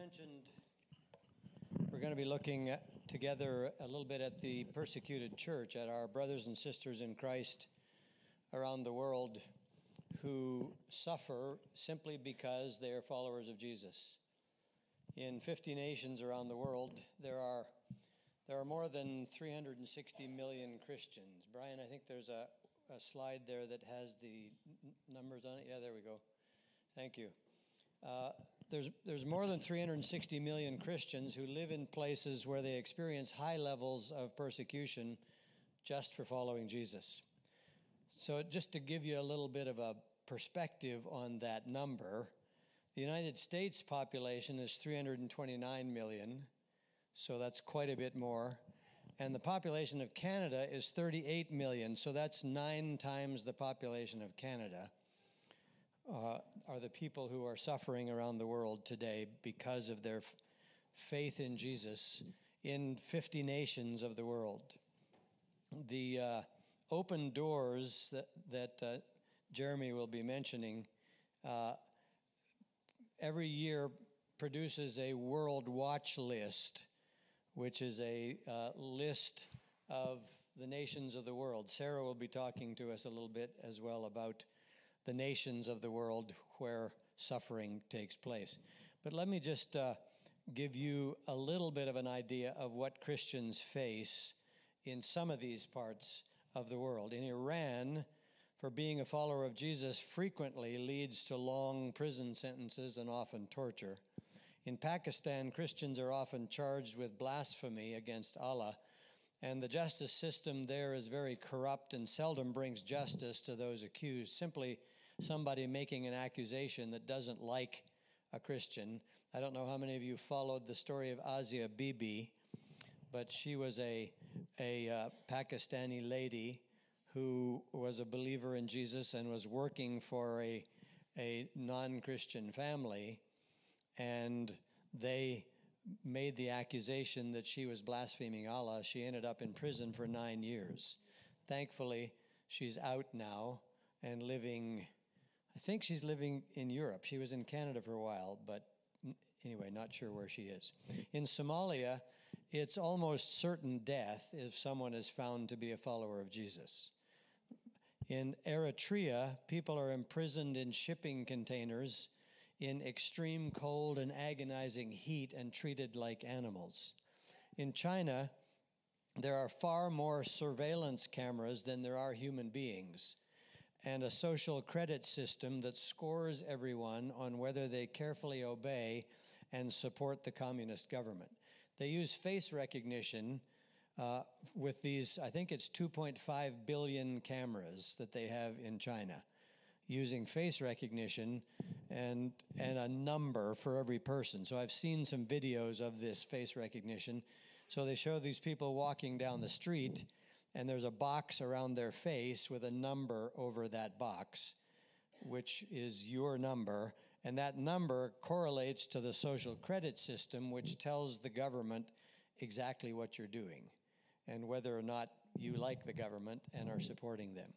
mentioned, we're going to be looking at, together a little bit at the persecuted church, at our brothers and sisters in Christ around the world who suffer simply because they are followers of Jesus. In 50 nations around the world, there are there are more than 360 million Christians. Brian, I think there's a, a slide there that has the numbers on it. Yeah, there we go. Thank you. Uh, there's, there's more than 360 million Christians who live in places where they experience high levels of persecution just for following Jesus. So, just to give you a little bit of a perspective on that number, the United States population is 329 million, so that's quite a bit more. And the population of Canada is 38 million, so that's nine times the population of Canada uh, are the people who are suffering around the world today because of their f- faith in Jesus in 50 nations of the world. The uh, open doors that, that uh, Jeremy will be mentioning uh, every year produces a world watch list, which is a uh, list of the nations of the world. Sarah will be talking to us a little bit as well about the nations of the world where suffering takes place. But let me just uh, give you a little bit of an idea of what Christians face in some of these parts of the world. In Iran, for being a follower of Jesus frequently leads to long prison sentences and often torture. In Pakistan, Christians are often charged with blasphemy against Allah, and the justice system there is very corrupt and seldom brings justice to those accused simply somebody making an accusation that doesn't like a Christian. I don't know how many of you followed the story of Asia Bibi, but she was a, a uh, Pakistani lady who was a believer in Jesus and was working for a, a non Christian family. And they made the accusation that she was blaspheming Allah. She ended up in prison for nine years. Thankfully, she's out now and living I think she's living in Europe. She was in Canada for a while, but anyway, not sure where she is. In Somalia, it's almost certain death if someone is found to be a follower of Jesus. In Eritrea, people are imprisoned in shipping containers in extreme cold and agonizing heat and treated like animals. In China, there are far more surveillance cameras than there are human beings and a social credit system that scores everyone on whether they carefully obey and support the communist government. They use face recognition uh, with these, I think it's 2.5 billion cameras that they have in China, using face recognition and, and a number for every person. So I've seen some videos of this face recognition. So they show these people walking down the street and there's a box around their face with a number over that box, which is your number. And that number correlates to the social credit system, which tells the government exactly what you're doing and whether or not you like the government and are supporting them.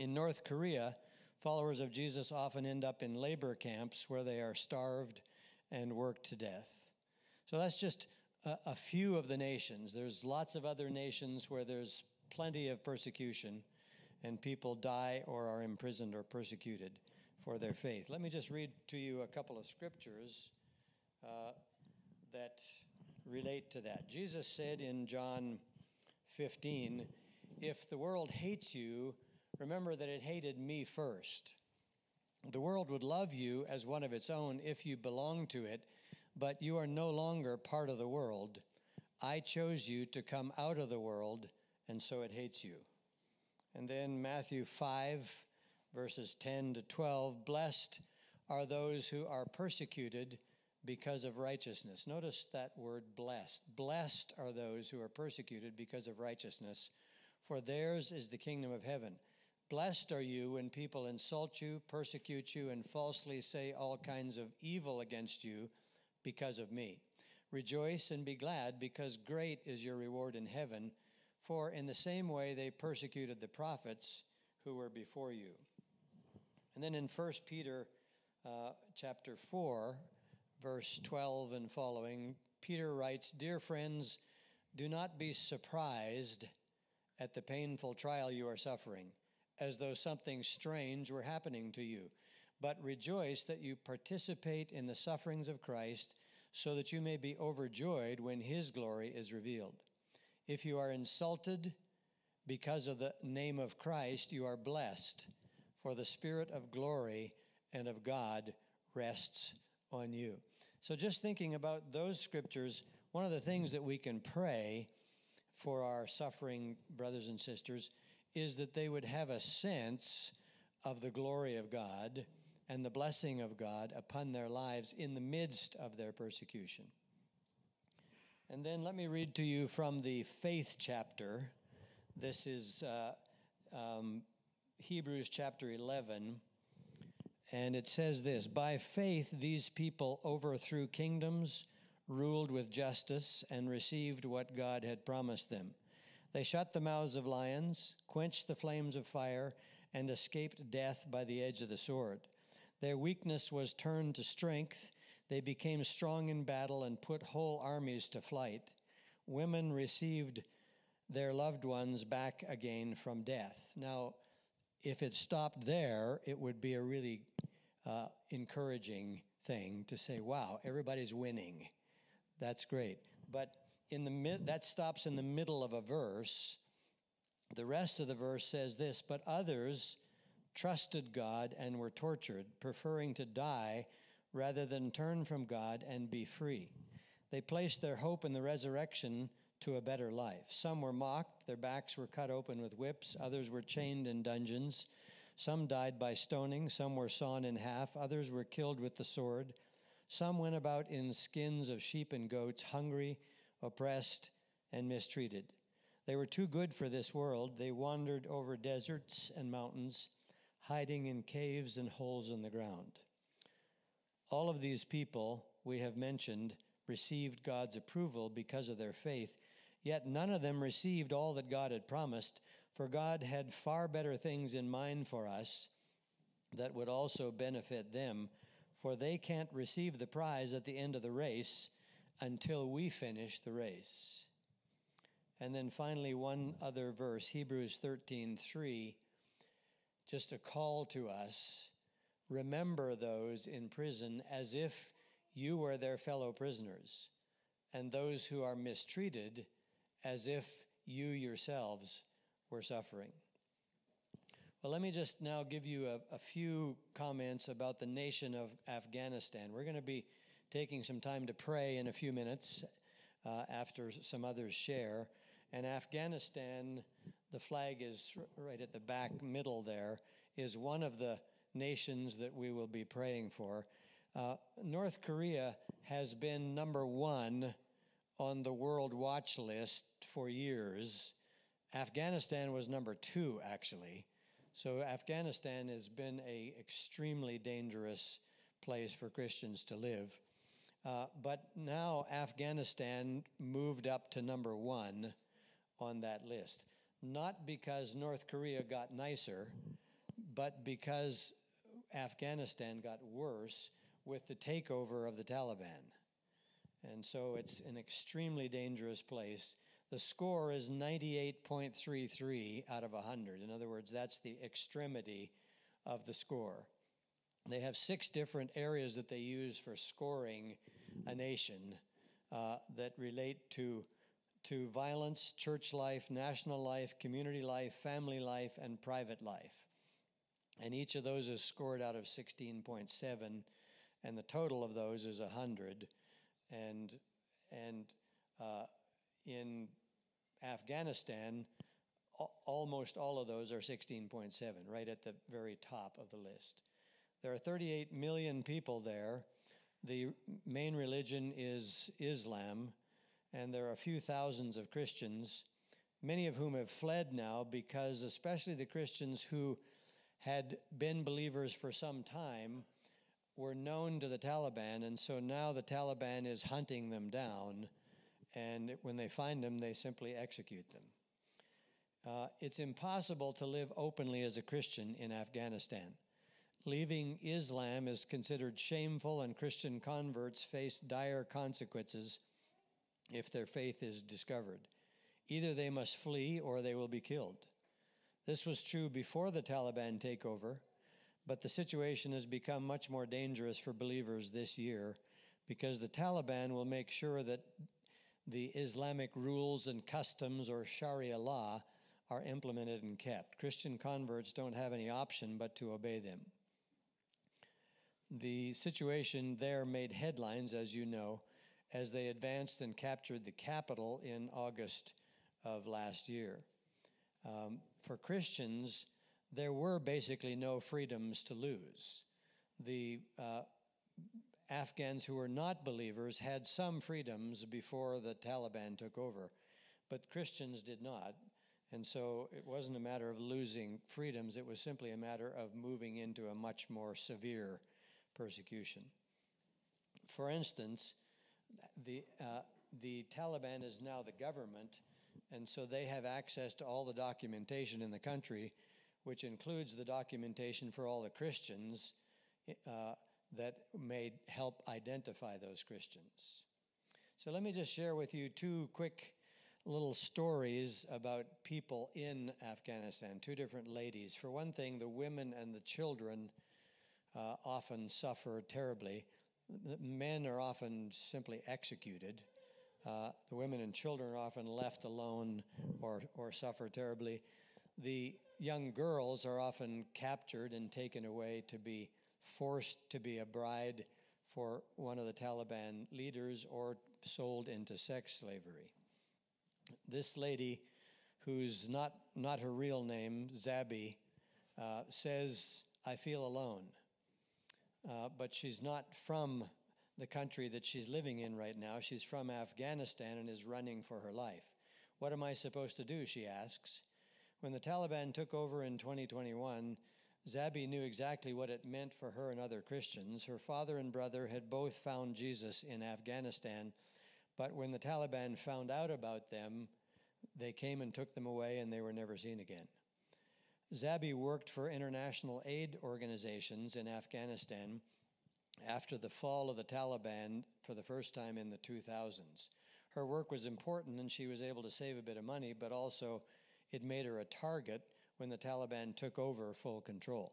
In North Korea, followers of Jesus often end up in labor camps where they are starved and worked to death. So that's just a, a few of the nations. There's lots of other nations where there's plenty of persecution and people die or are imprisoned or persecuted for their faith. Let me just read to you a couple of scriptures uh, that relate to that. Jesus said in John 15, If the world hates you, remember that it hated me first. The world would love you as one of its own if you belong to it, but you are no longer part of the world. I chose you to come out of the world, and so it hates you. And then Matthew 5, verses 10 to 12 Blessed are those who are persecuted because of righteousness. Notice that word blessed. Blessed are those who are persecuted because of righteousness, for theirs is the kingdom of heaven. Blessed are you when people insult you, persecute you, and falsely say all kinds of evil against you because of me. Rejoice and be glad, because great is your reward in heaven. For in the same way they persecuted the prophets who were before you. And then in 1 Peter uh, chapter 4, verse 12 and following, Peter writes Dear friends, do not be surprised at the painful trial you are suffering, as though something strange were happening to you, but rejoice that you participate in the sufferings of Christ, so that you may be overjoyed when his glory is revealed. If you are insulted because of the name of Christ, you are blessed, for the Spirit of glory and of God rests on you. So, just thinking about those scriptures, one of the things that we can pray for our suffering brothers and sisters is that they would have a sense of the glory of God and the blessing of God upon their lives in the midst of their persecution. And then let me read to you from the faith chapter. This is uh, um, Hebrews chapter 11. And it says this By faith, these people overthrew kingdoms, ruled with justice, and received what God had promised them. They shut the mouths of lions, quenched the flames of fire, and escaped death by the edge of the sword. Their weakness was turned to strength. They became strong in battle and put whole armies to flight. Women received their loved ones back again from death. Now, if it stopped there, it would be a really uh, encouraging thing to say, wow, everybody's winning. That's great. But in the mid, that stops in the middle of a verse. The rest of the verse says this, but others trusted God and were tortured, preferring to die rather than turn from God and be free. They placed their hope in the resurrection to a better life. Some were mocked, their backs were cut open with whips, others were chained in dungeons. Some died by stoning, some were sawn in half, others were killed with the sword. Some went about in skins of sheep and goats, hungry, oppressed, and mistreated. They were too good for this world. They wandered over deserts and mountains, hiding in caves and holes in the ground. All of these people we have mentioned received God's approval because of their faith, yet none of them received all that God had promised, for God had far better things in mind for us that would also benefit them, for they can't receive the prize at the end of the race until we finish the race. And then finally, one other verse, Hebrews 13 3, just a call to us remember those in prison as if you were their fellow prisoners, and those who are mistreated as if you yourselves were suffering. Well, let me just now give you a, a few comments about the nation of Afghanistan. We're going to be taking some time to pray in a few minutes uh, after some others share. And Afghanistan, the flag is right at the back middle there, is one of the nations that we will be praying for. Uh, North Korea has been number one on the world watch list for years. Afghanistan was number two, actually. So Afghanistan has been a extremely dangerous place for Christians to live. Uh, but now Afghanistan moved up to number one on that list. Not because North Korea got nicer, but because Afghanistan got worse with the takeover of the Taliban. And so it's an extremely dangerous place. The score is 98.33 out of 100. In other words, that's the extremity of the score. They have six different areas that they use for scoring a nation uh, that relate to, to violence, church life, national life, community life, family life, and private life. And each of those is scored out of 16.7 and the total of those is 100. And, and uh, in Afghanistan, almost all of those are 16.7, right at the very top of the list. There are 38 million people there. The main religion is Islam, and there are a few thousands of Christians, many of whom have fled now because, especially the Christians who had been believers for some time, were known to the Taliban, and so now the Taliban is hunting them down, and when they find them, they simply execute them. Uh, it's impossible to live openly as a Christian in Afghanistan. Leaving Islam is considered shameful, and Christian converts face dire consequences if their faith is discovered. Either they must flee or they will be killed. This was true before the Taliban takeover, but the situation has become much more dangerous for believers this year because the Taliban will make sure that the Islamic rules and customs or Sharia law are implemented and kept. Christian converts don't have any option but to obey them. The situation there made headlines, as you know, as they advanced and captured the capital in August of last year. Um, for Christians, there were basically no freedoms to lose. The uh, Afghans who were not believers had some freedoms before the Taliban took over, but Christians did not. And so it wasn't a matter of losing freedoms, it was simply a matter of moving into a much more severe persecution. For instance, the, uh, the Taliban is now the government, and so they have access to all the documentation in the country, which includes the documentation for all the Christians. Uh, that may help identify those Christians. So let me just share with you two quick little stories about people in Afghanistan, two different ladies. For one thing, the women and the children uh, often suffer terribly. Men are often simply executed. Uh, the women and children are often left alone or, or suffer terribly. The young girls are often captured and taken away to be forced to be a bride for one of the Taliban leaders or sold into sex slavery. This lady, who's not, not her real name, Zabi, uh, says, I feel alone. Uh, but she's not from the country that she's living in right now. She's from Afghanistan and is running for her life. What am I supposed to do? She asks. When the Taliban took over in 2021, Zabi knew exactly what it meant for her and other Christians. Her father and brother had both found Jesus in Afghanistan, but when the Taliban found out about them, they came and took them away and they were never seen again. Zabi worked for international aid organizations in Afghanistan after the fall of the Taliban for the first time in the 2000s. Her work was important and she was able to save a bit of money, but also it made her a target when the Taliban took over full control.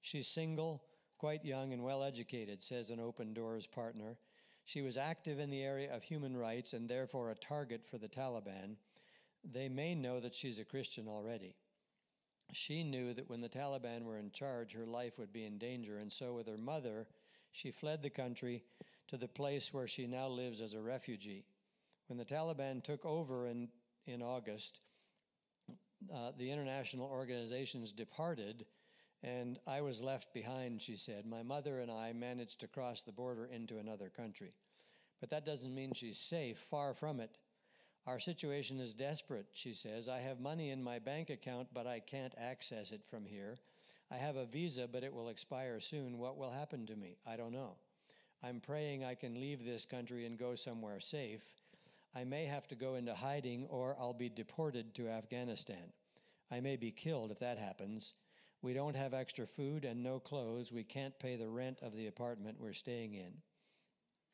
She's single, quite young, and well educated, says an Open Doors partner. She was active in the area of human rights and therefore a target for the Taliban. They may know that she's a Christian already. She knew that when the Taliban were in charge, her life would be in danger, and so with her mother, she fled the country to the place where she now lives as a refugee. When the Taliban took over in, in August, uh, the international organizations departed, and I was left behind, she said. My mother and I managed to cross the border into another country. But that doesn't mean she's safe, far from it. Our situation is desperate, she says. I have money in my bank account, but I can't access it from here. I have a visa, but it will expire soon. What will happen to me? I don't know. I'm praying I can leave this country and go somewhere safe. I may have to go into hiding or I'll be deported to Afghanistan. I may be killed if that happens. We don't have extra food and no clothes. We can't pay the rent of the apartment we're staying in.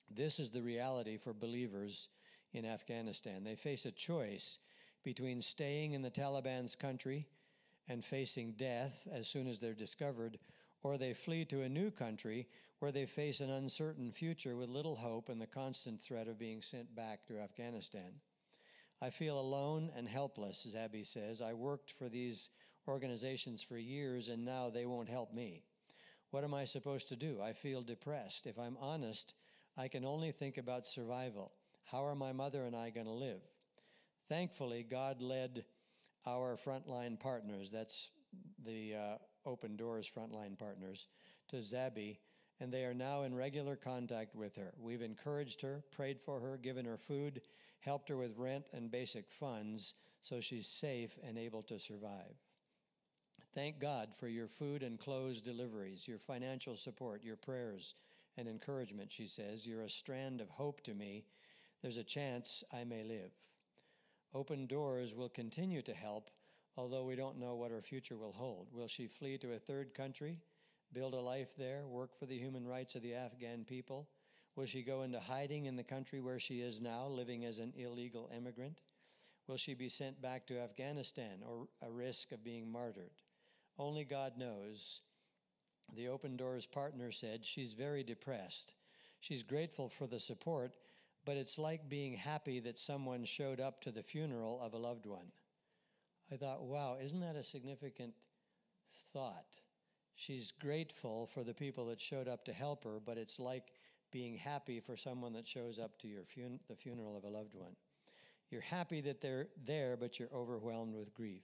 This is the reality for believers in Afghanistan. They face a choice between staying in the Taliban's country and facing death as soon as they're discovered, or they flee to a new country where they face an uncertain future with little hope and the constant threat of being sent back to Afghanistan. I feel alone and helpless, Zabi says. I worked for these organizations for years and now they won't help me. What am I supposed to do? I feel depressed. If I'm honest, I can only think about survival. How are my mother and I going to live? Thankfully, God led our frontline partners, that's the uh, Open Doors frontline partners, to Zabi and they are now in regular contact with her. We've encouraged her, prayed for her, given her food, helped her with rent and basic funds so she's safe and able to survive. Thank God for your food and clothes deliveries, your financial support, your prayers and encouragement, she says. You're a strand of hope to me. There's a chance I may live. Open Doors will continue to help, although we don't know what her future will hold. Will she flee to a third country? build a life there, work for the human rights of the Afghan people? Will she go into hiding in the country where she is now, living as an illegal immigrant? Will she be sent back to Afghanistan or a risk of being martyred? Only God knows. The Open Doors partner said she's very depressed. She's grateful for the support, but it's like being happy that someone showed up to the funeral of a loved one. I thought, wow, isn't that a significant thought? She's grateful for the people that showed up to help her, but it's like being happy for someone that shows up to your fun- the funeral of a loved one. You're happy that they're there, but you're overwhelmed with grief.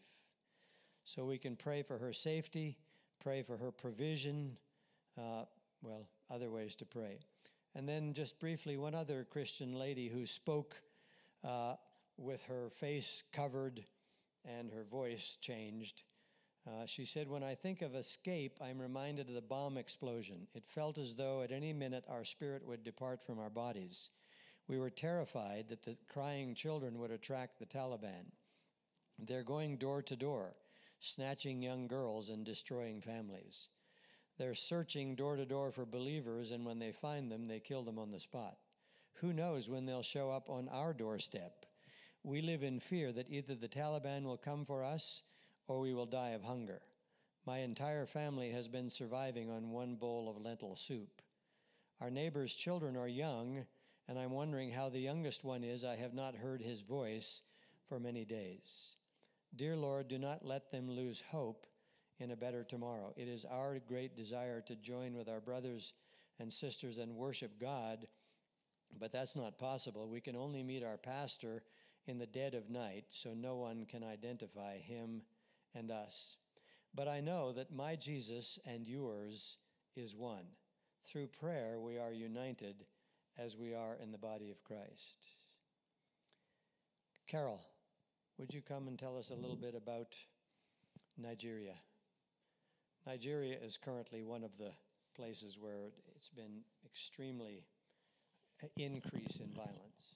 So we can pray for her safety, pray for her provision, uh, well, other ways to pray. And then, just briefly, one other Christian lady who spoke uh, with her face covered and her voice changed. Uh, she said, When I think of escape, I'm reminded of the bomb explosion. It felt as though at any minute our spirit would depart from our bodies. We were terrified that the crying children would attract the Taliban. They're going door to door, snatching young girls and destroying families. They're searching door to door for believers, and when they find them, they kill them on the spot. Who knows when they'll show up on our doorstep? We live in fear that either the Taliban will come for us or we will die of hunger. My entire family has been surviving on one bowl of lentil soup. Our neighbor's children are young, and I'm wondering how the youngest one is. I have not heard his voice for many days. Dear Lord, do not let them lose hope in a better tomorrow. It is our great desire to join with our brothers and sisters and worship God, but that's not possible. We can only meet our pastor in the dead of night, so no one can identify him and us. But I know that my Jesus and yours is one. Through prayer, we are united as we are in the body of Christ. Carol, would you come and tell us a little bit about Nigeria? Nigeria is currently one of the places where it's been extremely increase in violence.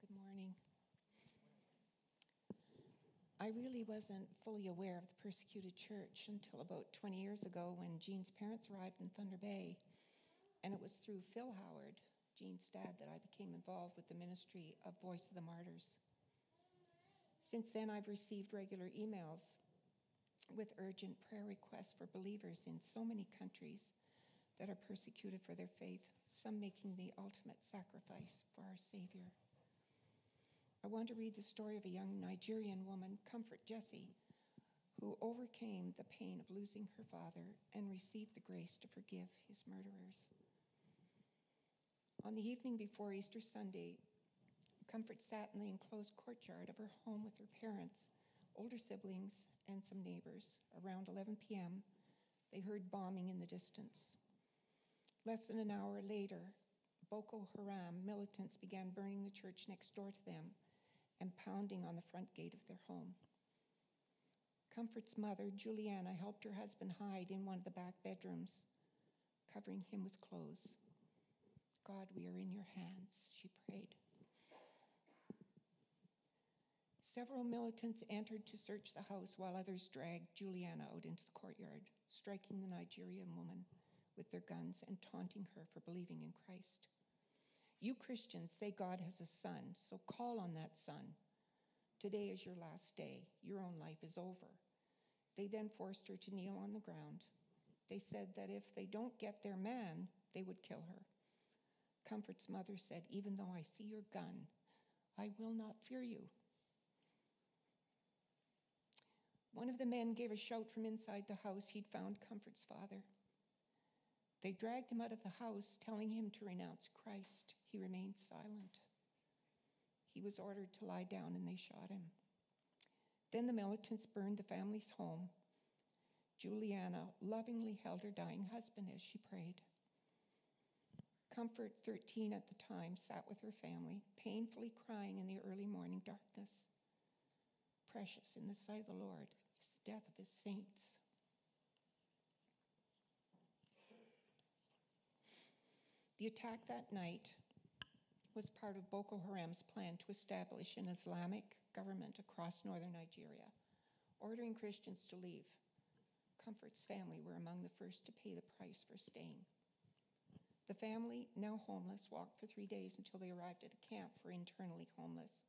Good morning. I really wasn't fully aware of the persecuted church until about 20 years ago when Jean's parents arrived in Thunder Bay. And it was through Phil Howard, Jean's dad, that I became involved with the ministry of Voice of the Martyrs. Since then, I've received regular emails with urgent prayer requests for believers in so many countries that are persecuted for their faith, some making the ultimate sacrifice for our Savior. I want to read the story of a young Nigerian woman, Comfort Jessie, who overcame the pain of losing her father and received the grace to forgive his murderers. On the evening before Easter Sunday, Comfort sat in the enclosed courtyard of her home with her parents, older siblings, and some neighbors. Around 11 p.m., they heard bombing in the distance. Less than an hour later, Boko Haram militants began burning the church next door to them and pounding on the front gate of their home. Comfort's mother, Juliana, helped her husband hide in one of the back bedrooms, covering him with clothes. God, we are in your hands, she prayed. Several militants entered to search the house while others dragged Juliana out into the courtyard, striking the Nigerian woman with their guns and taunting her for believing in Christ. You Christians say God has a son, so call on that son. Today is your last day. Your own life is over. They then forced her to kneel on the ground. They said that if they don't get their man, they would kill her. Comfort's mother said, Even though I see your gun, I will not fear you. One of the men gave a shout from inside the house. He'd found Comfort's father. They dragged him out of the house, telling him to renounce Christ. He remained silent. He was ordered to lie down and they shot him. Then the militants burned the family's home. Juliana lovingly held her dying husband as she prayed. Comfort, 13 at the time, sat with her family, painfully crying in the early morning darkness. Precious in the sight of the Lord is the death of his saints. The attack that night was part of Boko Haram's plan to establish an Islamic government across northern Nigeria, ordering Christians to leave. Comfort's family were among the first to pay the price for staying. The family, now homeless, walked for three days until they arrived at a camp for internally homeless,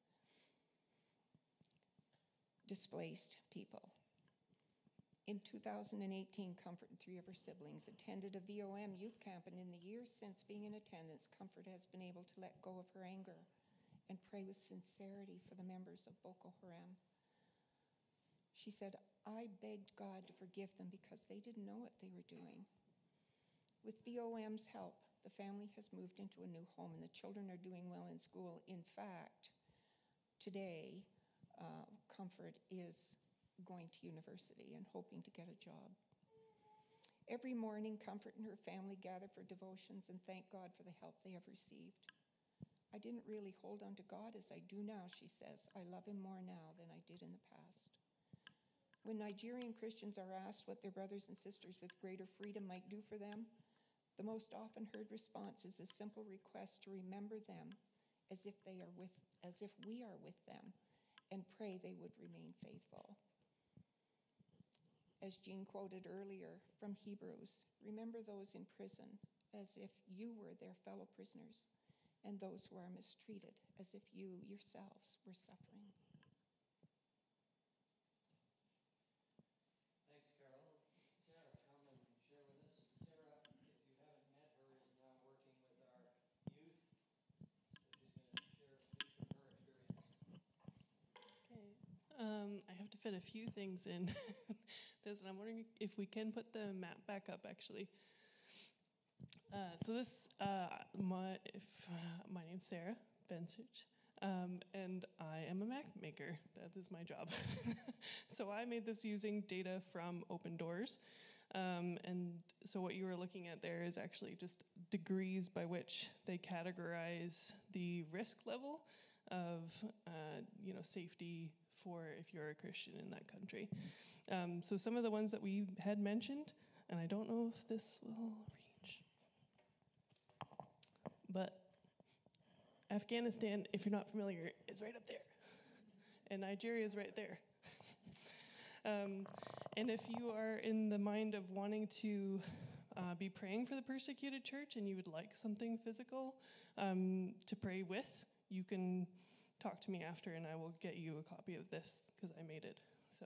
displaced people. In 2018, Comfort and three of her siblings attended a VOM youth camp, and in the years since being in attendance, Comfort has been able to let go of her anger and pray with sincerity for the members of Boko Haram. She said, I begged God to forgive them because they didn't know what they were doing. With VOM's help, the family has moved into a new home and the children are doing well in school. In fact, today, uh, Comfort is going to university and hoping to get a job. Every morning, Comfort and her family gather for devotions and thank God for the help they have received. I didn't really hold on to God as I do now, she says. I love him more now than I did in the past. When Nigerian Christians are asked what their brothers and sisters with greater freedom might do for them, the most often heard response is a simple request to remember them as if they are with as if we are with them and pray they would remain faithful as Jean quoted earlier from Hebrews, remember those in prison as if you were their fellow prisoners, and those who are mistreated as if you yourselves were suffering. Thanks, Carol. Sarah, come and share with us. Sarah, if you haven't met her, is now working with our youth. So she's going to share speak from her experience. Okay. Um, I have to fit a few things in this, and I'm wondering if we can put the map back up actually. Uh, so this, uh, my if uh, my name's Sarah Bensich, um, and I am a map maker. That is my job. so I made this using data from Open Doors. Um, and so what you were looking at there is actually just degrees by which they categorize the risk level of uh, you know safety for if you're a Christian in that country. Um, so some of the ones that we had mentioned, and I don't know if this will reach, but Afghanistan, if you're not familiar, is right up there, and Nigeria is right there. um, and if you are in the mind of wanting to uh, be praying for the persecuted church and you would like something physical um, to pray with, you can talk to me after and I will get you a copy of this because I made it. So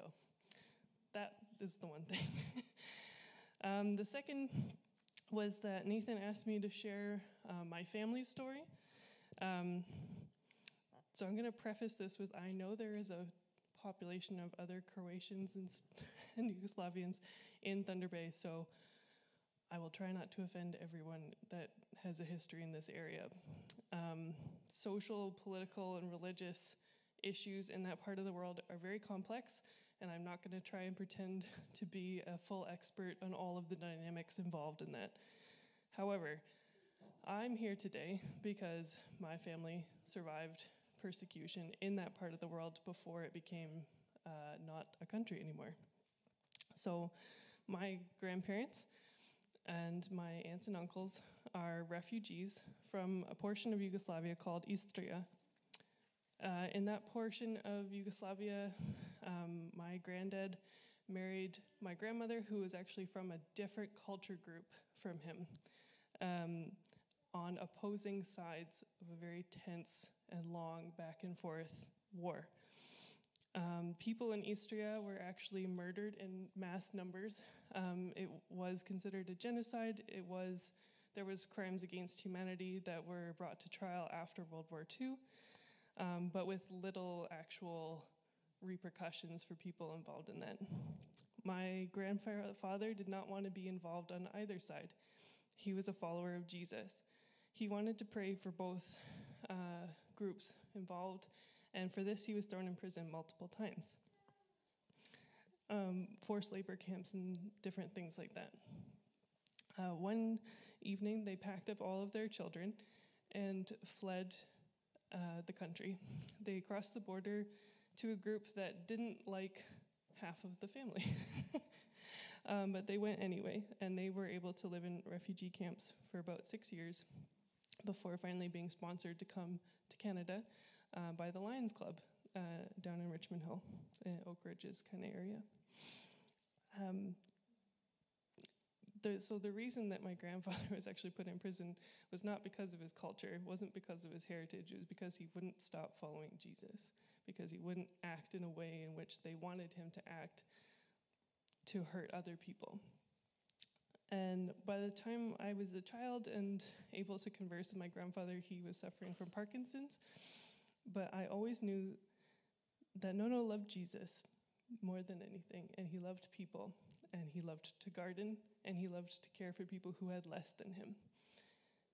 that is the one thing. um, the second was that Nathan asked me to share uh, my family story. Um, so I'm going to preface this with I know there is a population of other Croatians and, and Yugoslavians in Thunder Bay, so I will try not to offend everyone that has a history in this area. Um, social, political, and religious issues in that part of the world are very complex, and I'm not going to try and pretend to be a full expert on all of the dynamics involved in that. However, I'm here today because my family survived persecution in that part of the world before it became uh, not a country anymore. So, my grandparents and my aunts and uncles are refugees from a portion of Yugoslavia called Istria. Uh, in that portion of Yugoslavia, um, my granddad married my grandmother, who was actually from a different culture group from him, um, on opposing sides of a very tense and long back and forth war. Um, people in Istria were actually murdered in mass numbers. Um, it was considered a genocide. It was there was crimes against humanity that were brought to trial after World War II, um, but with little actual repercussions for people involved in that. My grandfather did not want to be involved on either side. He was a follower of Jesus. He wanted to pray for both uh, groups involved and for this he was thrown in prison multiple times. Um, forced labor camps and different things like that. Uh, one evening, they packed up all of their children and fled uh, the country. They crossed the border to a group that didn't like half of the family. um, but they went anyway, and they were able to live in refugee camps for about six years before finally being sponsored to come to Canada uh, by the Lions Club uh, down in Richmond Hill, in Oak Ridges kind of area. Um, the, so the reason that my grandfather was actually put in prison was not because of his culture, it wasn't because of his heritage, it was because he wouldn't stop following Jesus, because he wouldn't act in a way in which they wanted him to act to hurt other people. And by the time I was a child and able to converse with my grandfather, he was suffering from Parkinson's. But I always knew that Nono loved Jesus more than anything, and he loved people, and he loved to garden, and he loved to care for people who had less than him.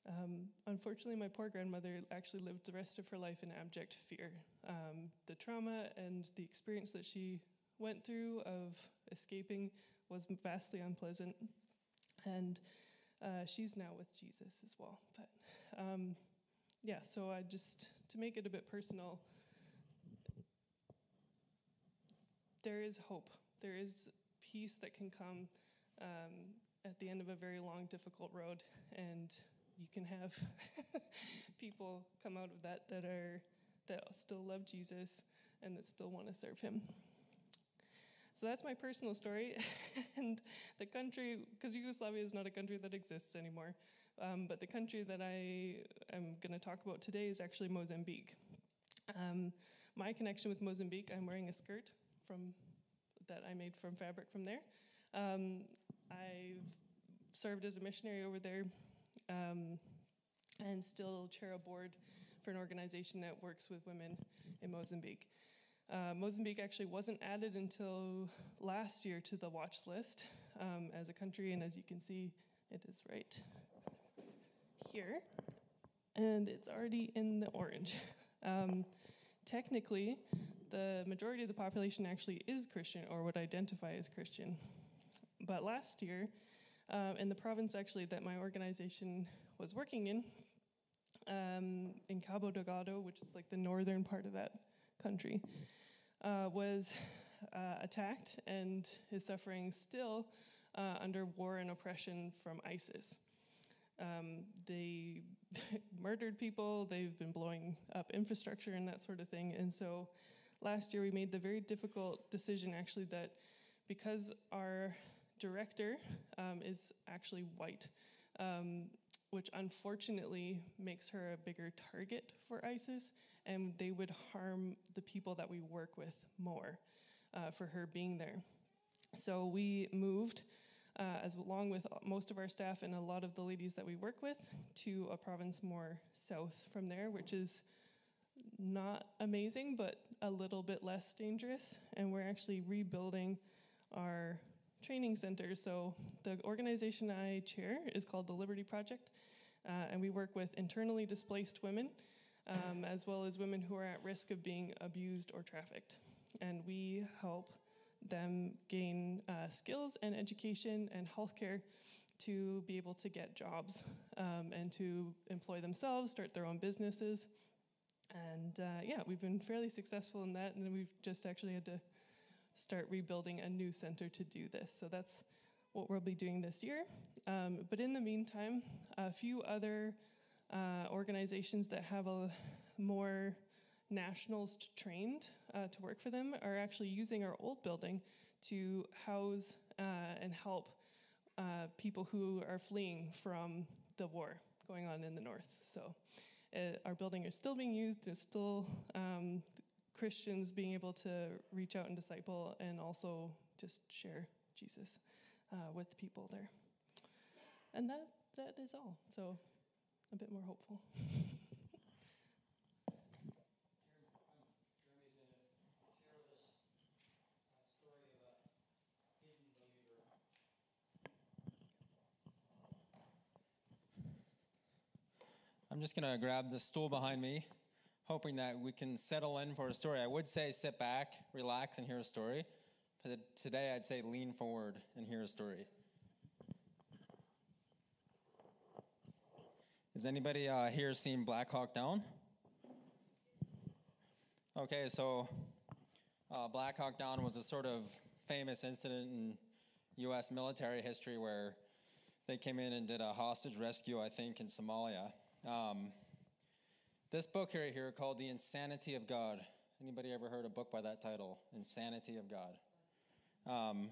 Um, unfortunately, my poor grandmother actually lived the rest of her life in abject fear. Um, the trauma and the experience that she went through of escaping was vastly unpleasant, and uh, she's now with Jesus as well. But um, yeah, so I just to make it a bit personal, there is hope. There is peace that can come um, at the end of a very long, difficult road, and you can have people come out of that that are that still love Jesus and that still want to serve Him. So that's my personal story, and the country, because Yugoslavia is not a country that exists anymore. Um, but the country that I am going to talk about today is actually Mozambique. Um, my connection with Mozambique, I'm wearing a skirt from that I made from fabric from there. Um, I've served as a missionary over there um, and still chair a board for an organization that works with women in Mozambique. Uh, Mozambique actually wasn't added until last year to the watch list um, as a country, and as you can see, it is right here, and it's already in the orange. Um, technically, the majority of the population actually is Christian or would identify as Christian. But last year, uh, in the province actually that my organization was working in, um, in Cabo Delgado, which is like the northern part of that country, uh, was uh, attacked and is suffering still uh, under war and oppression from ISIS. Um, they murdered people, they've been blowing up infrastructure and that sort of thing. And so last year we made the very difficult decision actually that because our director um, is actually white, um, which unfortunately makes her a bigger target for ISIS, and they would harm the people that we work with more uh, for her being there. So we moved uh, as along with most of our staff and a lot of the ladies that we work with, to a province more south from there, which is not amazing, but a little bit less dangerous. And we're actually rebuilding our training center. So the organization I chair is called the Liberty Project, uh, and we work with internally displaced women. Um, as well as women who are at risk of being abused or trafficked. And we help them gain uh, skills and education and healthcare to be able to get jobs um, and to employ themselves, start their own businesses. And uh, yeah, we've been fairly successful in that, and we've just actually had to start rebuilding a new center to do this. So that's what we'll be doing this year. Um, but in the meantime, a few other uh, organizations that have a more nationals trained uh, to work for them are actually using our old building to house uh, and help uh, people who are fleeing from the war going on in the north. So uh, our building is still being used. It's still um, Christians being able to reach out and disciple and also just share Jesus uh, with people there. And that that is all. So a bit more hopeful. just going to grab the stool behind me, hoping that we can settle in for a story. I would say sit back, relax, and hear a story. But today I'd say lean forward and hear a story. Has anybody uh, here seen Black Hawk Down? Okay, so uh, Black Hawk Down was a sort of famous incident in U.S. military history where they came in and did a hostage rescue, I think, in Somalia Um, this book right here called The Insanity of God. Anybody ever heard a book by that title? Insanity of God. Um,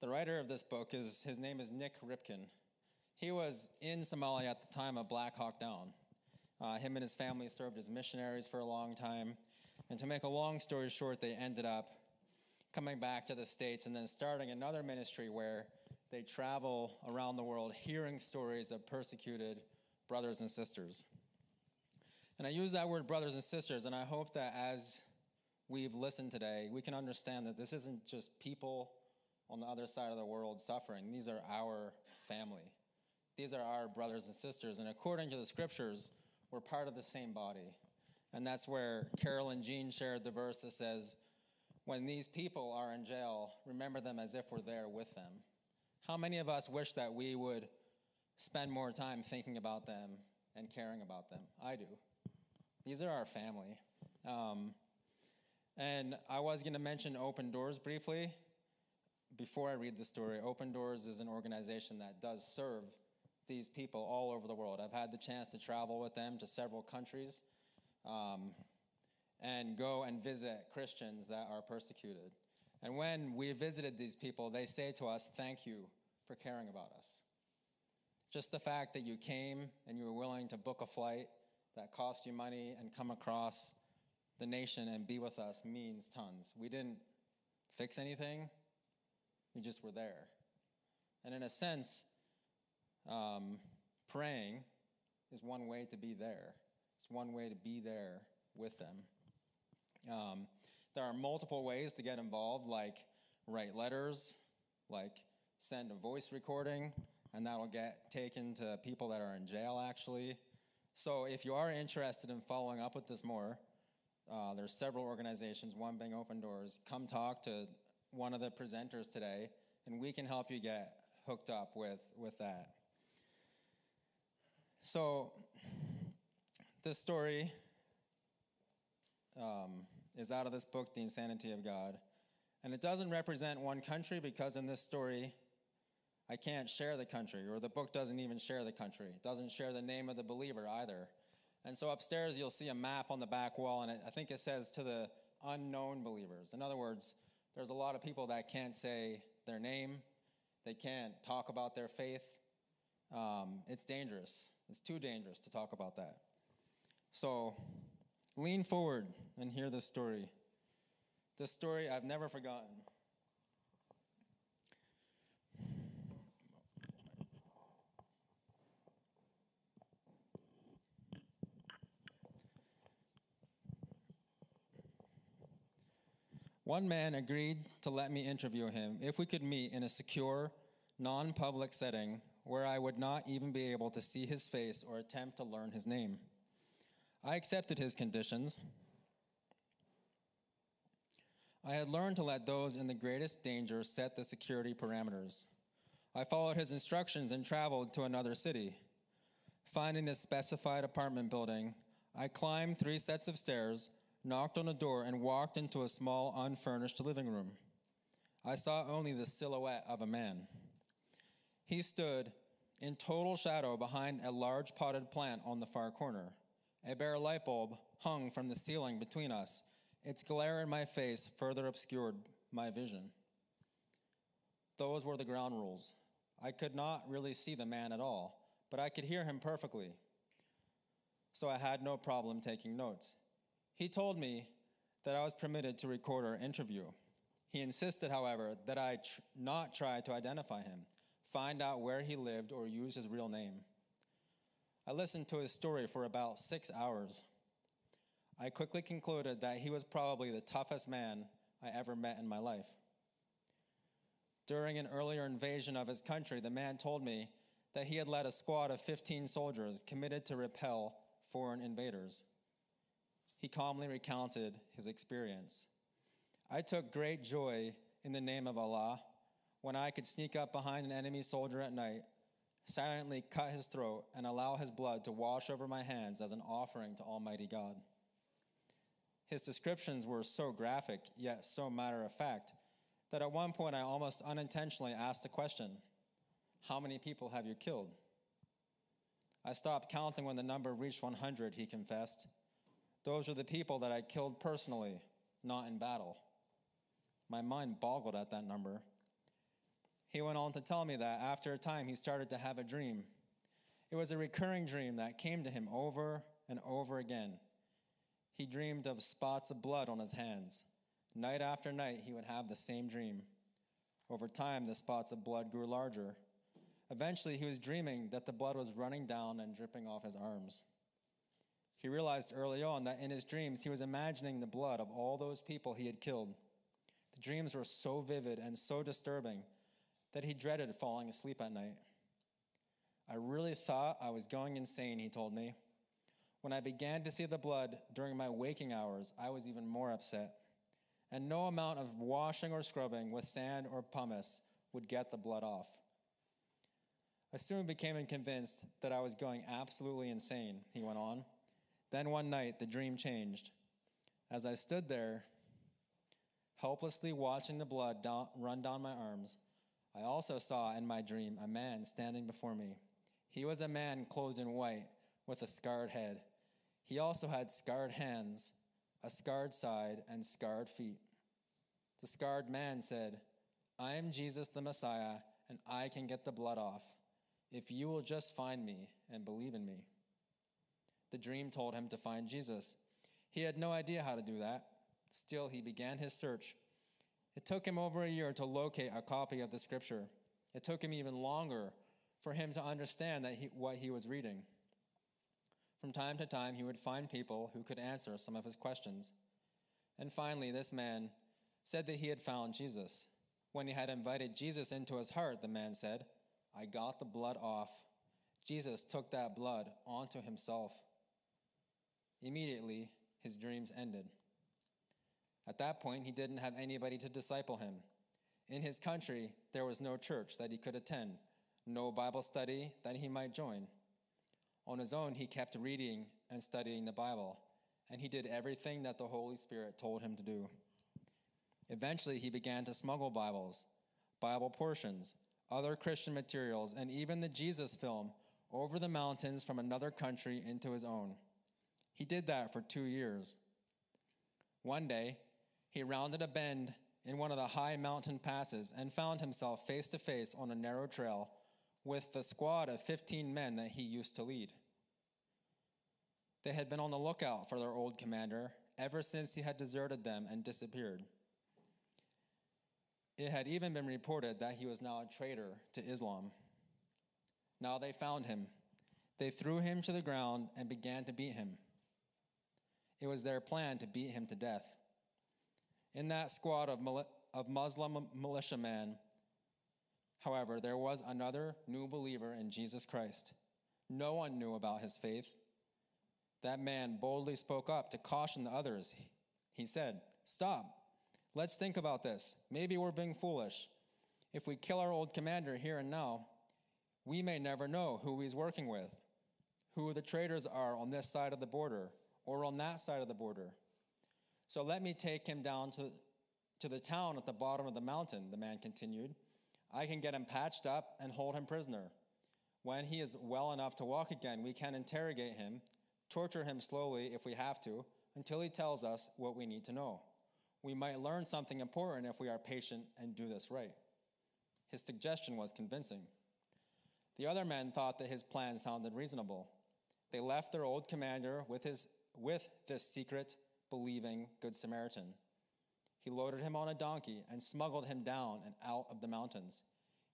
the writer of this book is his name is Nik Ripken. He was in Somalia at the time of Black Hawk Down. Uh, him and his family served as missionaries for a long time. And to make a long story short, they ended up coming back to the States and then starting another ministry where they travel around the world hearing stories of persecuted brothers and sisters. And I use that word brothers and sisters, and I hope that as we've listened today, we can understand that this isn't just people on the other side of the world suffering. These are our family. These are our brothers and sisters. And according to the scriptures, we're part of the same body. And that's where Carol and Jean shared the verse that says, When these people are in jail, remember them as if we're there with them. How many of us wish that we would spend more time thinking about them and caring about them? I do. These are our family. Um, and I was going to mention Open Doors briefly before I read the story. Open Doors is an organization that does serve these people all over the world. I've had the chance to travel with them to several countries um, and go and visit Christians that are persecuted. And when we visited these people, they say to us, Thank you for caring about us. Just the fact that you came and you were willing to book a flight that cost you money and come across the nation and be with us means tons. We didn't fix anything, we just were there. And in a sense, um, praying is one way to be there. It's one way to be there with them. Um, there are multiple ways to get involved, like write letters, like send a voice recording, and that'll get taken to people that are in jail actually. So if you are interested in following up with this more, uh, there's several organizations, one being Open Doors. Come talk to one of the presenters today, and we can help you get hooked up with, with that. So, this story um, is out of this book, The Insanity of God. And it doesn't represent one country because in this story, I can't share the country, or the book doesn't even share the country. It doesn't share the name of the believer either. And so upstairs, you'll see a map on the back wall, and I think it says to the unknown believers. In other words, there's a lot of people that can't say their name, they can't talk about their faith. Um, it's dangerous. It's too dangerous to talk about that. So lean forward and hear this story. This story I've never forgotten. One man agreed to let me interview him if we could meet in a secure, non public setting where I would not even be able to see his face or attempt to learn his name. I accepted his conditions. I had learned to let those in the greatest danger set the security parameters. I followed his instructions and traveled to another city. Finding the specified apartment building, I climbed three sets of stairs knocked on a door, and walked into a small, unfurnished living room. I saw only the silhouette of a man. He stood in total shadow behind a large potted plant on the far corner. A bare light bulb hung from the ceiling between us. Its glare in my face further obscured my vision. Those were the ground rules. I could not really see the man at all, but I could hear him perfectly. So I had no problem taking notes. He told me that I was permitted to record our interview. He insisted, however, that I tr- not try to identify him, find out where he lived, or use his real name. I listened to his story for about six hours. I quickly concluded that he was probably the toughest man I ever met in my life. During an earlier invasion of his country, the man told me that he had led a squad of 15 soldiers committed to repel foreign invaders he calmly recounted his experience. I took great joy in the name of Allah when I could sneak up behind an enemy soldier at night, silently cut his throat, and allow his blood to wash over my hands as an offering to Almighty God. His descriptions were so graphic, yet so matter of fact, that at one point I almost unintentionally asked the question How many people have you killed? I stopped counting when the number reached 100, he confessed. Those are the people that I killed personally, not in battle. My mind boggled at that number. He went on to tell me that after a time he started to have a dream. It was a recurring dream that came to him over and over again. He dreamed of spots of blood on his hands. Night after night, he would have the same dream. Over time, the spots of blood grew larger. Eventually, he was dreaming that the blood was running down and dripping off his arms. He realized early on that in his dreams, he was imagining the blood of all those people he had killed. The dreams were so vivid and so disturbing that he dreaded falling asleep at night. I really thought I was going insane, he told me. When I began to see the blood during my waking hours, I was even more upset. And no amount of washing or scrubbing with sand or pumice would get the blood off. I soon became convinced that I was going absolutely insane, he went on. Then one night, the dream changed. As I stood there, helplessly watching the blood run down my arms, I also saw in my dream a man standing before me. He was a man clothed in white with a scarred head. He also had scarred hands, a scarred side, and scarred feet. The scarred man said, I am Jesus the Messiah, and I can get the blood off, if you will just find me and believe in me. The dream told him to find Jesus. He had no idea how to do that. Still, he began his search. It took him over a year to locate a copy of the scripture. It took him even longer for him to understand that he, what he was reading. From time to time, he would find people who could answer some of his questions. And finally, this man said that he had found Jesus. When he had invited Jesus into his heart, the man said, I got the blood off. Jesus took that blood onto himself. Immediately, his dreams ended. At that point, he didn't have anybody to disciple him. In his country, there was no church that he could attend, no Bible study that he might join. On his own, he kept reading and studying the Bible, and he did everything that the Holy Spirit told him to do. Eventually, he began to smuggle Bibles, Bible portions, other Christian materials, and even the Jesus film over the mountains from another country into his own. He did that for two years. One day, he rounded a bend in one of the high mountain passes and found himself face to face on a narrow trail with the squad of 15 men that he used to lead. They had been on the lookout for their old commander ever since he had deserted them and disappeared. It had even been reported that he was now a traitor to Islam. Now they found him. They threw him to the ground and began to beat him. It was their plan to beat him to death. In that squad of, of Muslim militiamen, however, there was another new believer in Jesus Christ. No one knew about his faith. That man boldly spoke up to caution the others. He said, Stop. Let's think about this. Maybe we're being foolish. If we kill our old commander here and now, we may never know who he's working with, who the traitors are on this side of the border or on that side of the border. So let me take him down to, to the town at the bottom of the mountain, the man continued. I can get him patched up and hold him prisoner. When he is well enough to walk again, we can interrogate him, torture him slowly if we have to, until he tells us what we need to know. We might learn something important if we are patient and do this right. His suggestion was convincing. The other men thought that his plan sounded reasonable. They left their old commander with, his, with this secret believing Good Samaritan. He loaded him on a donkey and smuggled him down and out of the mountains.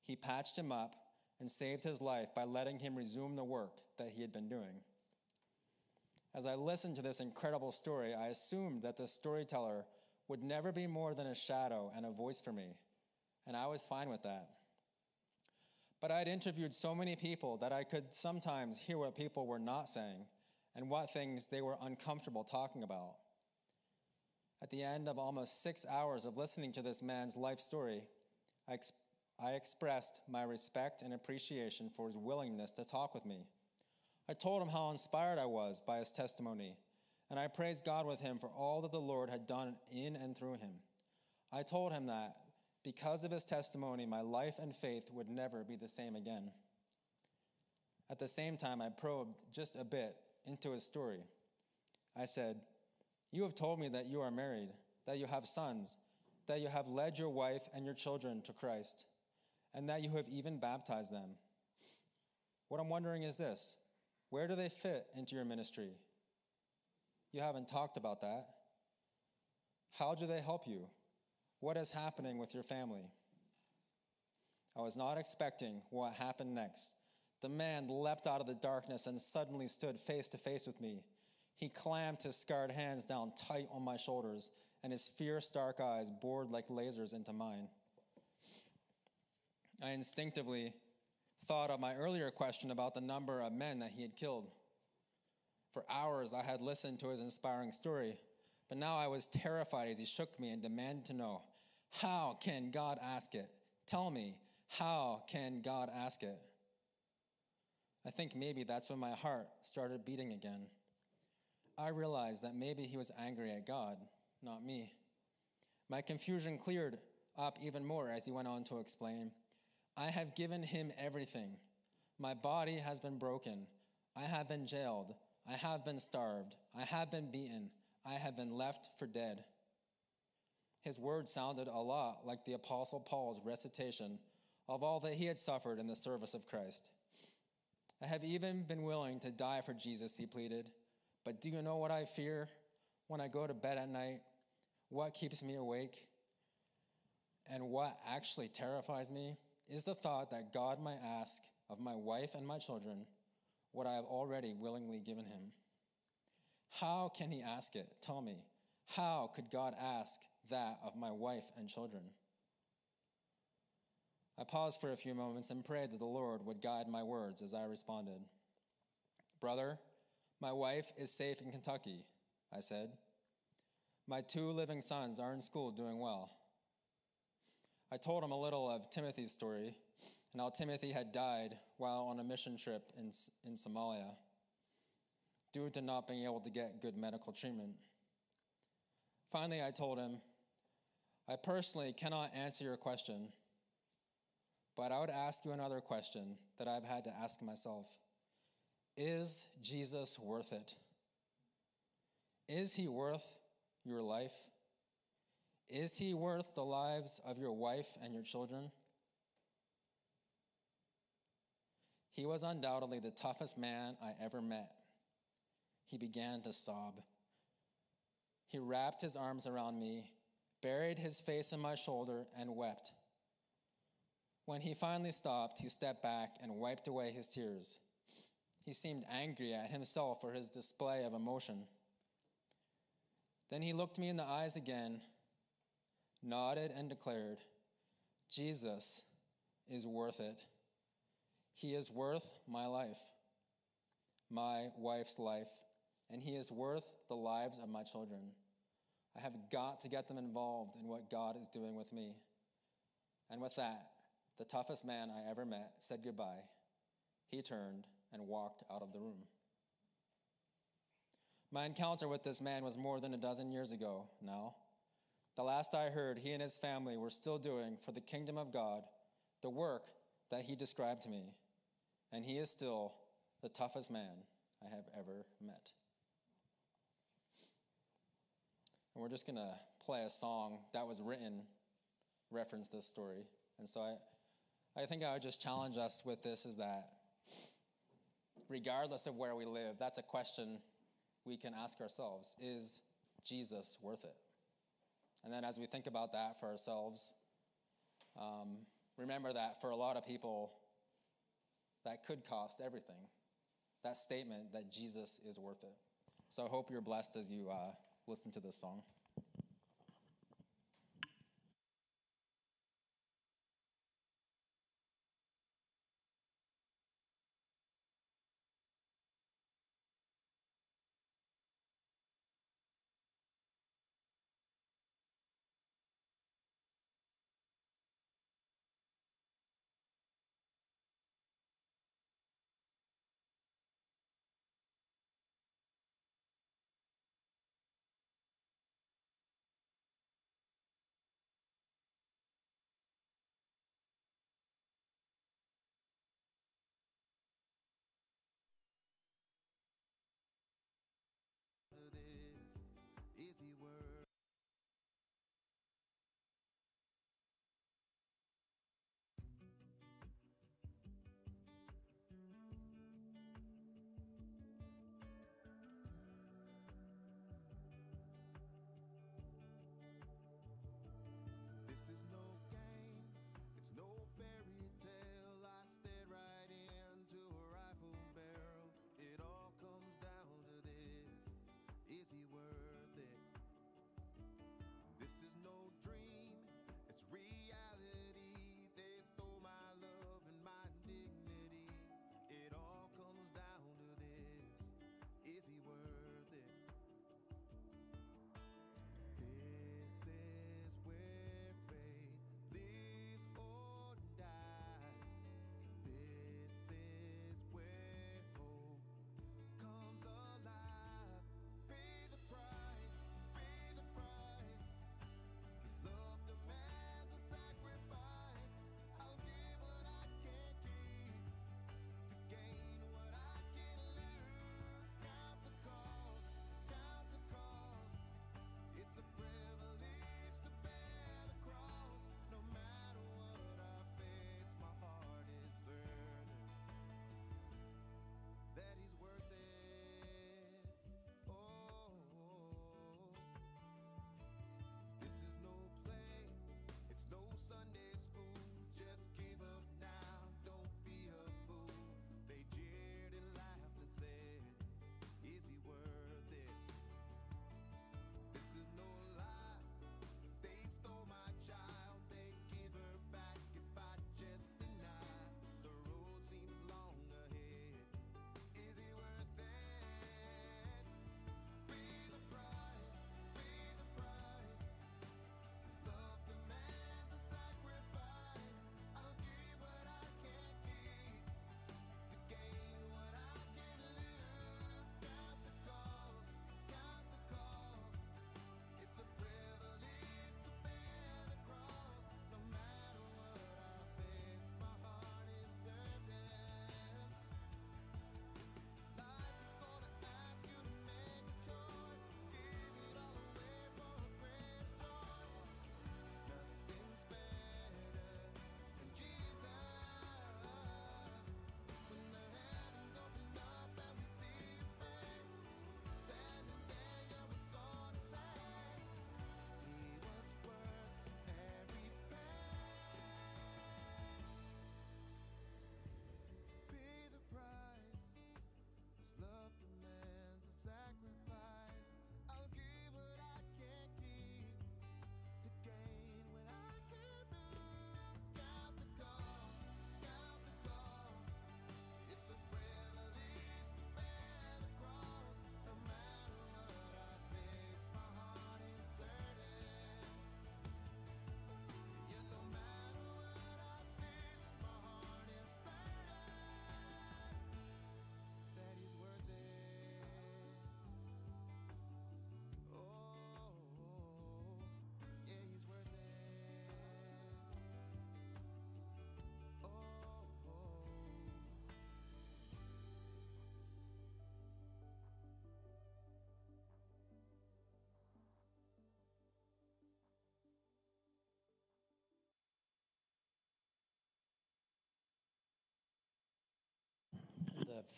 He patched him up and saved his life by letting him resume the work that he had been doing. As I listened to this incredible story, I assumed that the storyteller would never be more than a shadow and a voice for me, and I was fine with that. But I had interviewed so many people that I could sometimes hear what people were not saying and what things they were uncomfortable talking about. At the end of almost six hours of listening to this man's life story, I, ex- I expressed my respect and appreciation for his willingness to talk with me. I told him how inspired I was by his testimony, and I praised God with him for all that the Lord had done in and through him. I told him that because of his testimony, my life and faith would never be the same again. At the same time, I probed just a bit into his story. I said, You have told me that you are married, that you have sons, that you have led your wife and your children to Christ, and that you have even baptized them. What I'm wondering is this where do they fit into your ministry? You haven't talked about that. How do they help you? What is happening with your family? I was not expecting what happened next. The man leapt out of the darkness and suddenly stood face to face with me. He clamped his scarred hands down tight on my shoulders, and his fierce dark eyes bored like lasers into mine. I instinctively thought of my earlier question about the number of men that he had killed. For hours, I had listened to his inspiring story, but now I was terrified as he shook me and demanded to know how can God ask it? Tell me, how can God ask it? I think maybe that's when my heart started beating again. I realized that maybe he was angry at God, not me. My confusion cleared up even more as he went on to explain I have given him everything. My body has been broken. I have been jailed. I have been starved. I have been beaten. I have been left for dead. His words sounded a lot like the Apostle Paul's recitation of all that he had suffered in the service of Christ. I have even been willing to die for Jesus, he pleaded. But do you know what I fear when I go to bed at night? What keeps me awake? And what actually terrifies me is the thought that God might ask of my wife and my children what I have already willingly given him. How can he ask it? Tell me. How could God ask that of my wife and children? I paused for a few moments and prayed that the Lord would guide my words as I responded. Brother, my wife is safe in Kentucky, I said. My two living sons are in school doing well. I told him a little of Timothy's story and how Timothy had died while on a mission trip in, in Somalia due to not being able to get good medical treatment. Finally, I told him, I personally cannot answer your question, but I would ask you another question that I've had to ask myself Is Jesus worth it? Is he worth your life? Is he worth the lives of your wife and your children? He was undoubtedly the toughest man I ever met. He began to sob. He wrapped his arms around me, buried his face in my shoulder, and wept. When he finally stopped, he stepped back and wiped away his tears. He seemed angry at himself for his display of emotion. Then he looked me in the eyes again nodded, and declared, Jesus is worth it. He is worth my life, my wife's life, and He is worth the lives of my children. I have got to get them involved in what God is doing with me. And with that, the toughest man I ever met said goodbye. He turned and walked out of the room. My encounter with this man was more than a dozen years ago now. The last I heard, he and his family were still doing for the kingdom of God the work that he described to me. And he is still the toughest man I have ever met. And we're just going to play a song that was written, reference this story. And so I, I think I would just challenge us with this is that regardless of where we live, that's a question we can ask ourselves Is Jesus worth it? And then as we think about that for ourselves, um, remember that for a lot of people, that could cost everything. That statement that Jesus is worth it. So I hope you're blessed as you uh, listen to this song.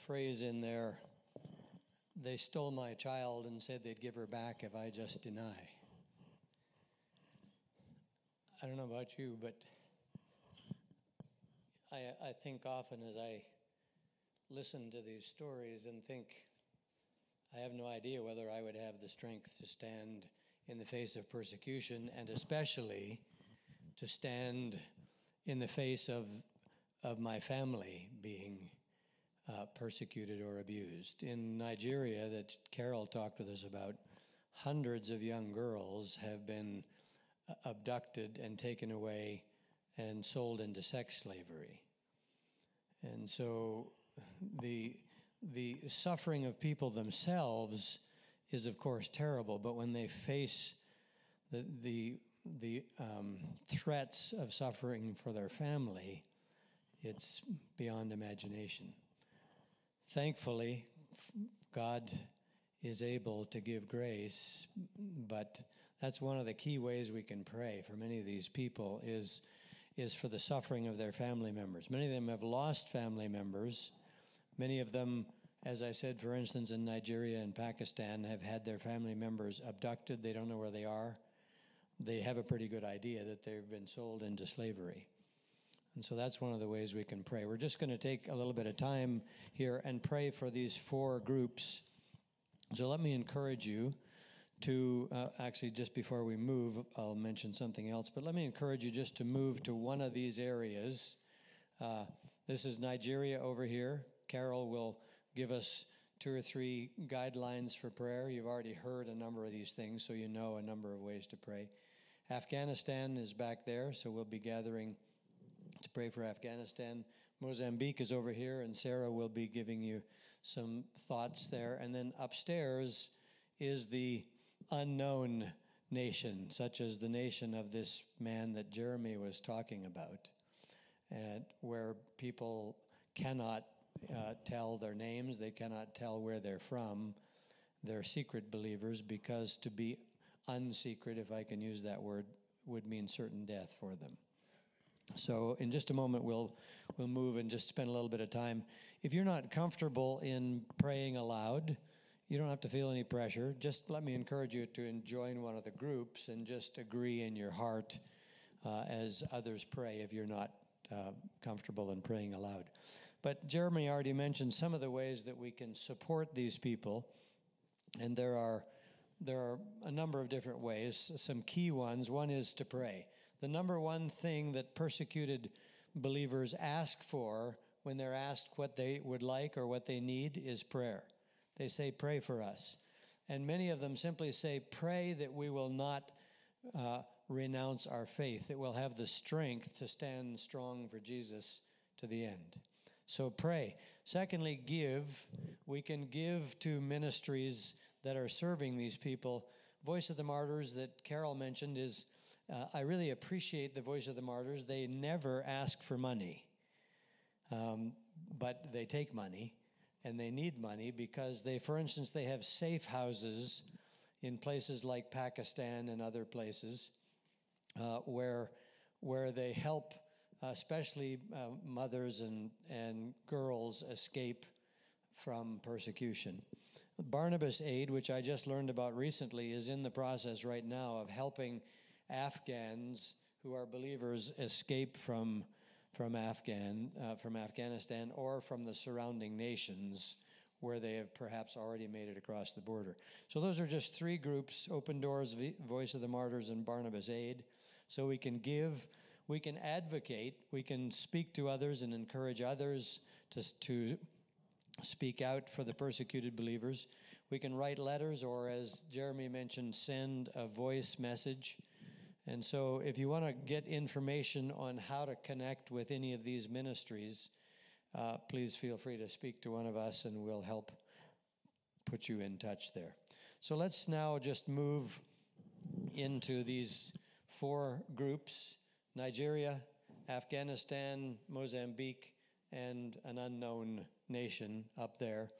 Phrase in there they stole my child and said they'd give her back if I just deny. I don't know about you, but I, I think often as I listen to these stories and think, I have no idea whether I would have the strength to stand in the face of persecution and especially to stand in the face of, of my family being uh, persecuted or abused. In Nigeria, that Carol talked with us about, hundreds of young girls have been uh, abducted and taken away and sold into sex slavery. And so the, the suffering of people themselves is, of course, terrible, but when they face the, the, the um, threats of suffering for their family, it's beyond imagination. Thankfully, God is able to give grace, but that's one of the key ways we can pray for many of these people is is for the suffering of their family members. Many of them have lost family members. Many of them, as I said, for instance, in Nigeria and Pakistan, have had their family members abducted. They don't know where they are. They have a pretty good idea that they've been sold into slavery. And so that's one of the ways we can pray. We're just going to take a little bit of time here and pray for these four groups. So let me encourage you to uh, actually just before we move i'll mention something else but let me encourage you just to move to one of these areas uh, this is nigeria over here carol will give us two or three guidelines for prayer you've already heard a number of these things so you know a number of ways to pray afghanistan is back there so we'll be gathering to pray for afghanistan mozambique is over here and sarah will be giving you some thoughts there and then upstairs is the unknown nation, such as the nation of this man that Jeremy was talking about, and where people cannot uh, tell their names, they cannot tell where they're from. They're secret believers because to be unsecret, if I can use that word, would mean certain death for them. So in just a moment we'll we'll move and just spend a little bit of time. If you're not comfortable in praying aloud, you don't have to feel any pressure. Just let me encourage you to join one of the groups and just agree in your heart uh, as others pray if you're not uh, comfortable in praying aloud. But Jeremy already mentioned some of the ways that we can support these people, and there are there are a number of different ways. Some key ones. One is to pray. The number one thing that persecuted believers ask for when they're asked what they would like or what they need is prayer. They say, Pray for us. And many of them simply say, Pray that we will not uh, renounce our faith, that we'll have the strength to stand strong for Jesus to the end. So pray. Secondly, give. We can give to ministries that are serving these people. Voice of the Martyrs that Carol mentioned is, uh, I really appreciate the Voice of the Martyrs. They never ask for money, um, but they take money and they need money because they, for instance, they have safe houses in places like Pakistan and other places uh, where, where they help, especially uh, mothers and, and girls, escape from persecution. Barnabas Aid, which I just learned about recently, is in the process right now of helping Afghans who are believers escape from from Afghan uh, from Afghanistan or from the surrounding nations where they have perhaps already made it across the border. So those are just three groups: Open Doors, Voice of the Martyrs, and Barnabas Aid. So we can give, we can advocate, we can speak to others and encourage others to to speak out for the persecuted believers. We can write letters, or as Jeremy mentioned, send a voice message. And so, if you want to get information on how to connect with any of these ministries, uh, please feel free to speak to one of us and we'll help put you in touch there. So, let's now just move into these four groups Nigeria, Afghanistan, Mozambique, and an unknown nation up there.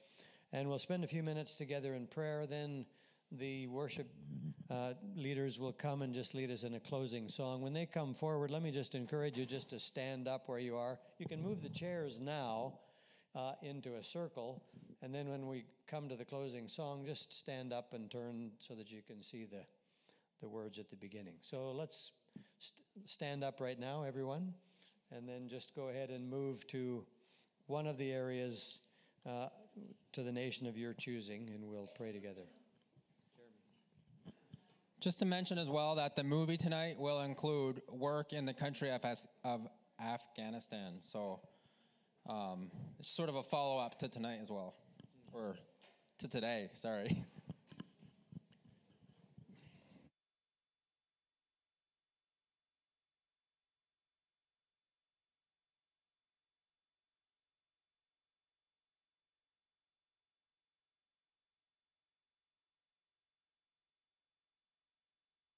And we'll spend a few minutes together in prayer. Then the worship uh, leaders will come and just lead us in a closing song. When they come forward, let me just encourage you just to stand up where you are. You can move the chairs now, uh, into a circle. And then when we come to the closing song, just stand up and turn so that you can see the, the words at the beginning. So let's st- stand up right now, everyone, and then just go ahead and move to one of the areas uh, to the nation of your choosing, and we'll pray together. Just to mention as well that the movie tonight will include work in the country of, of Afghanistan. So um, it's sort of a follow up to tonight as well, or to today, sorry.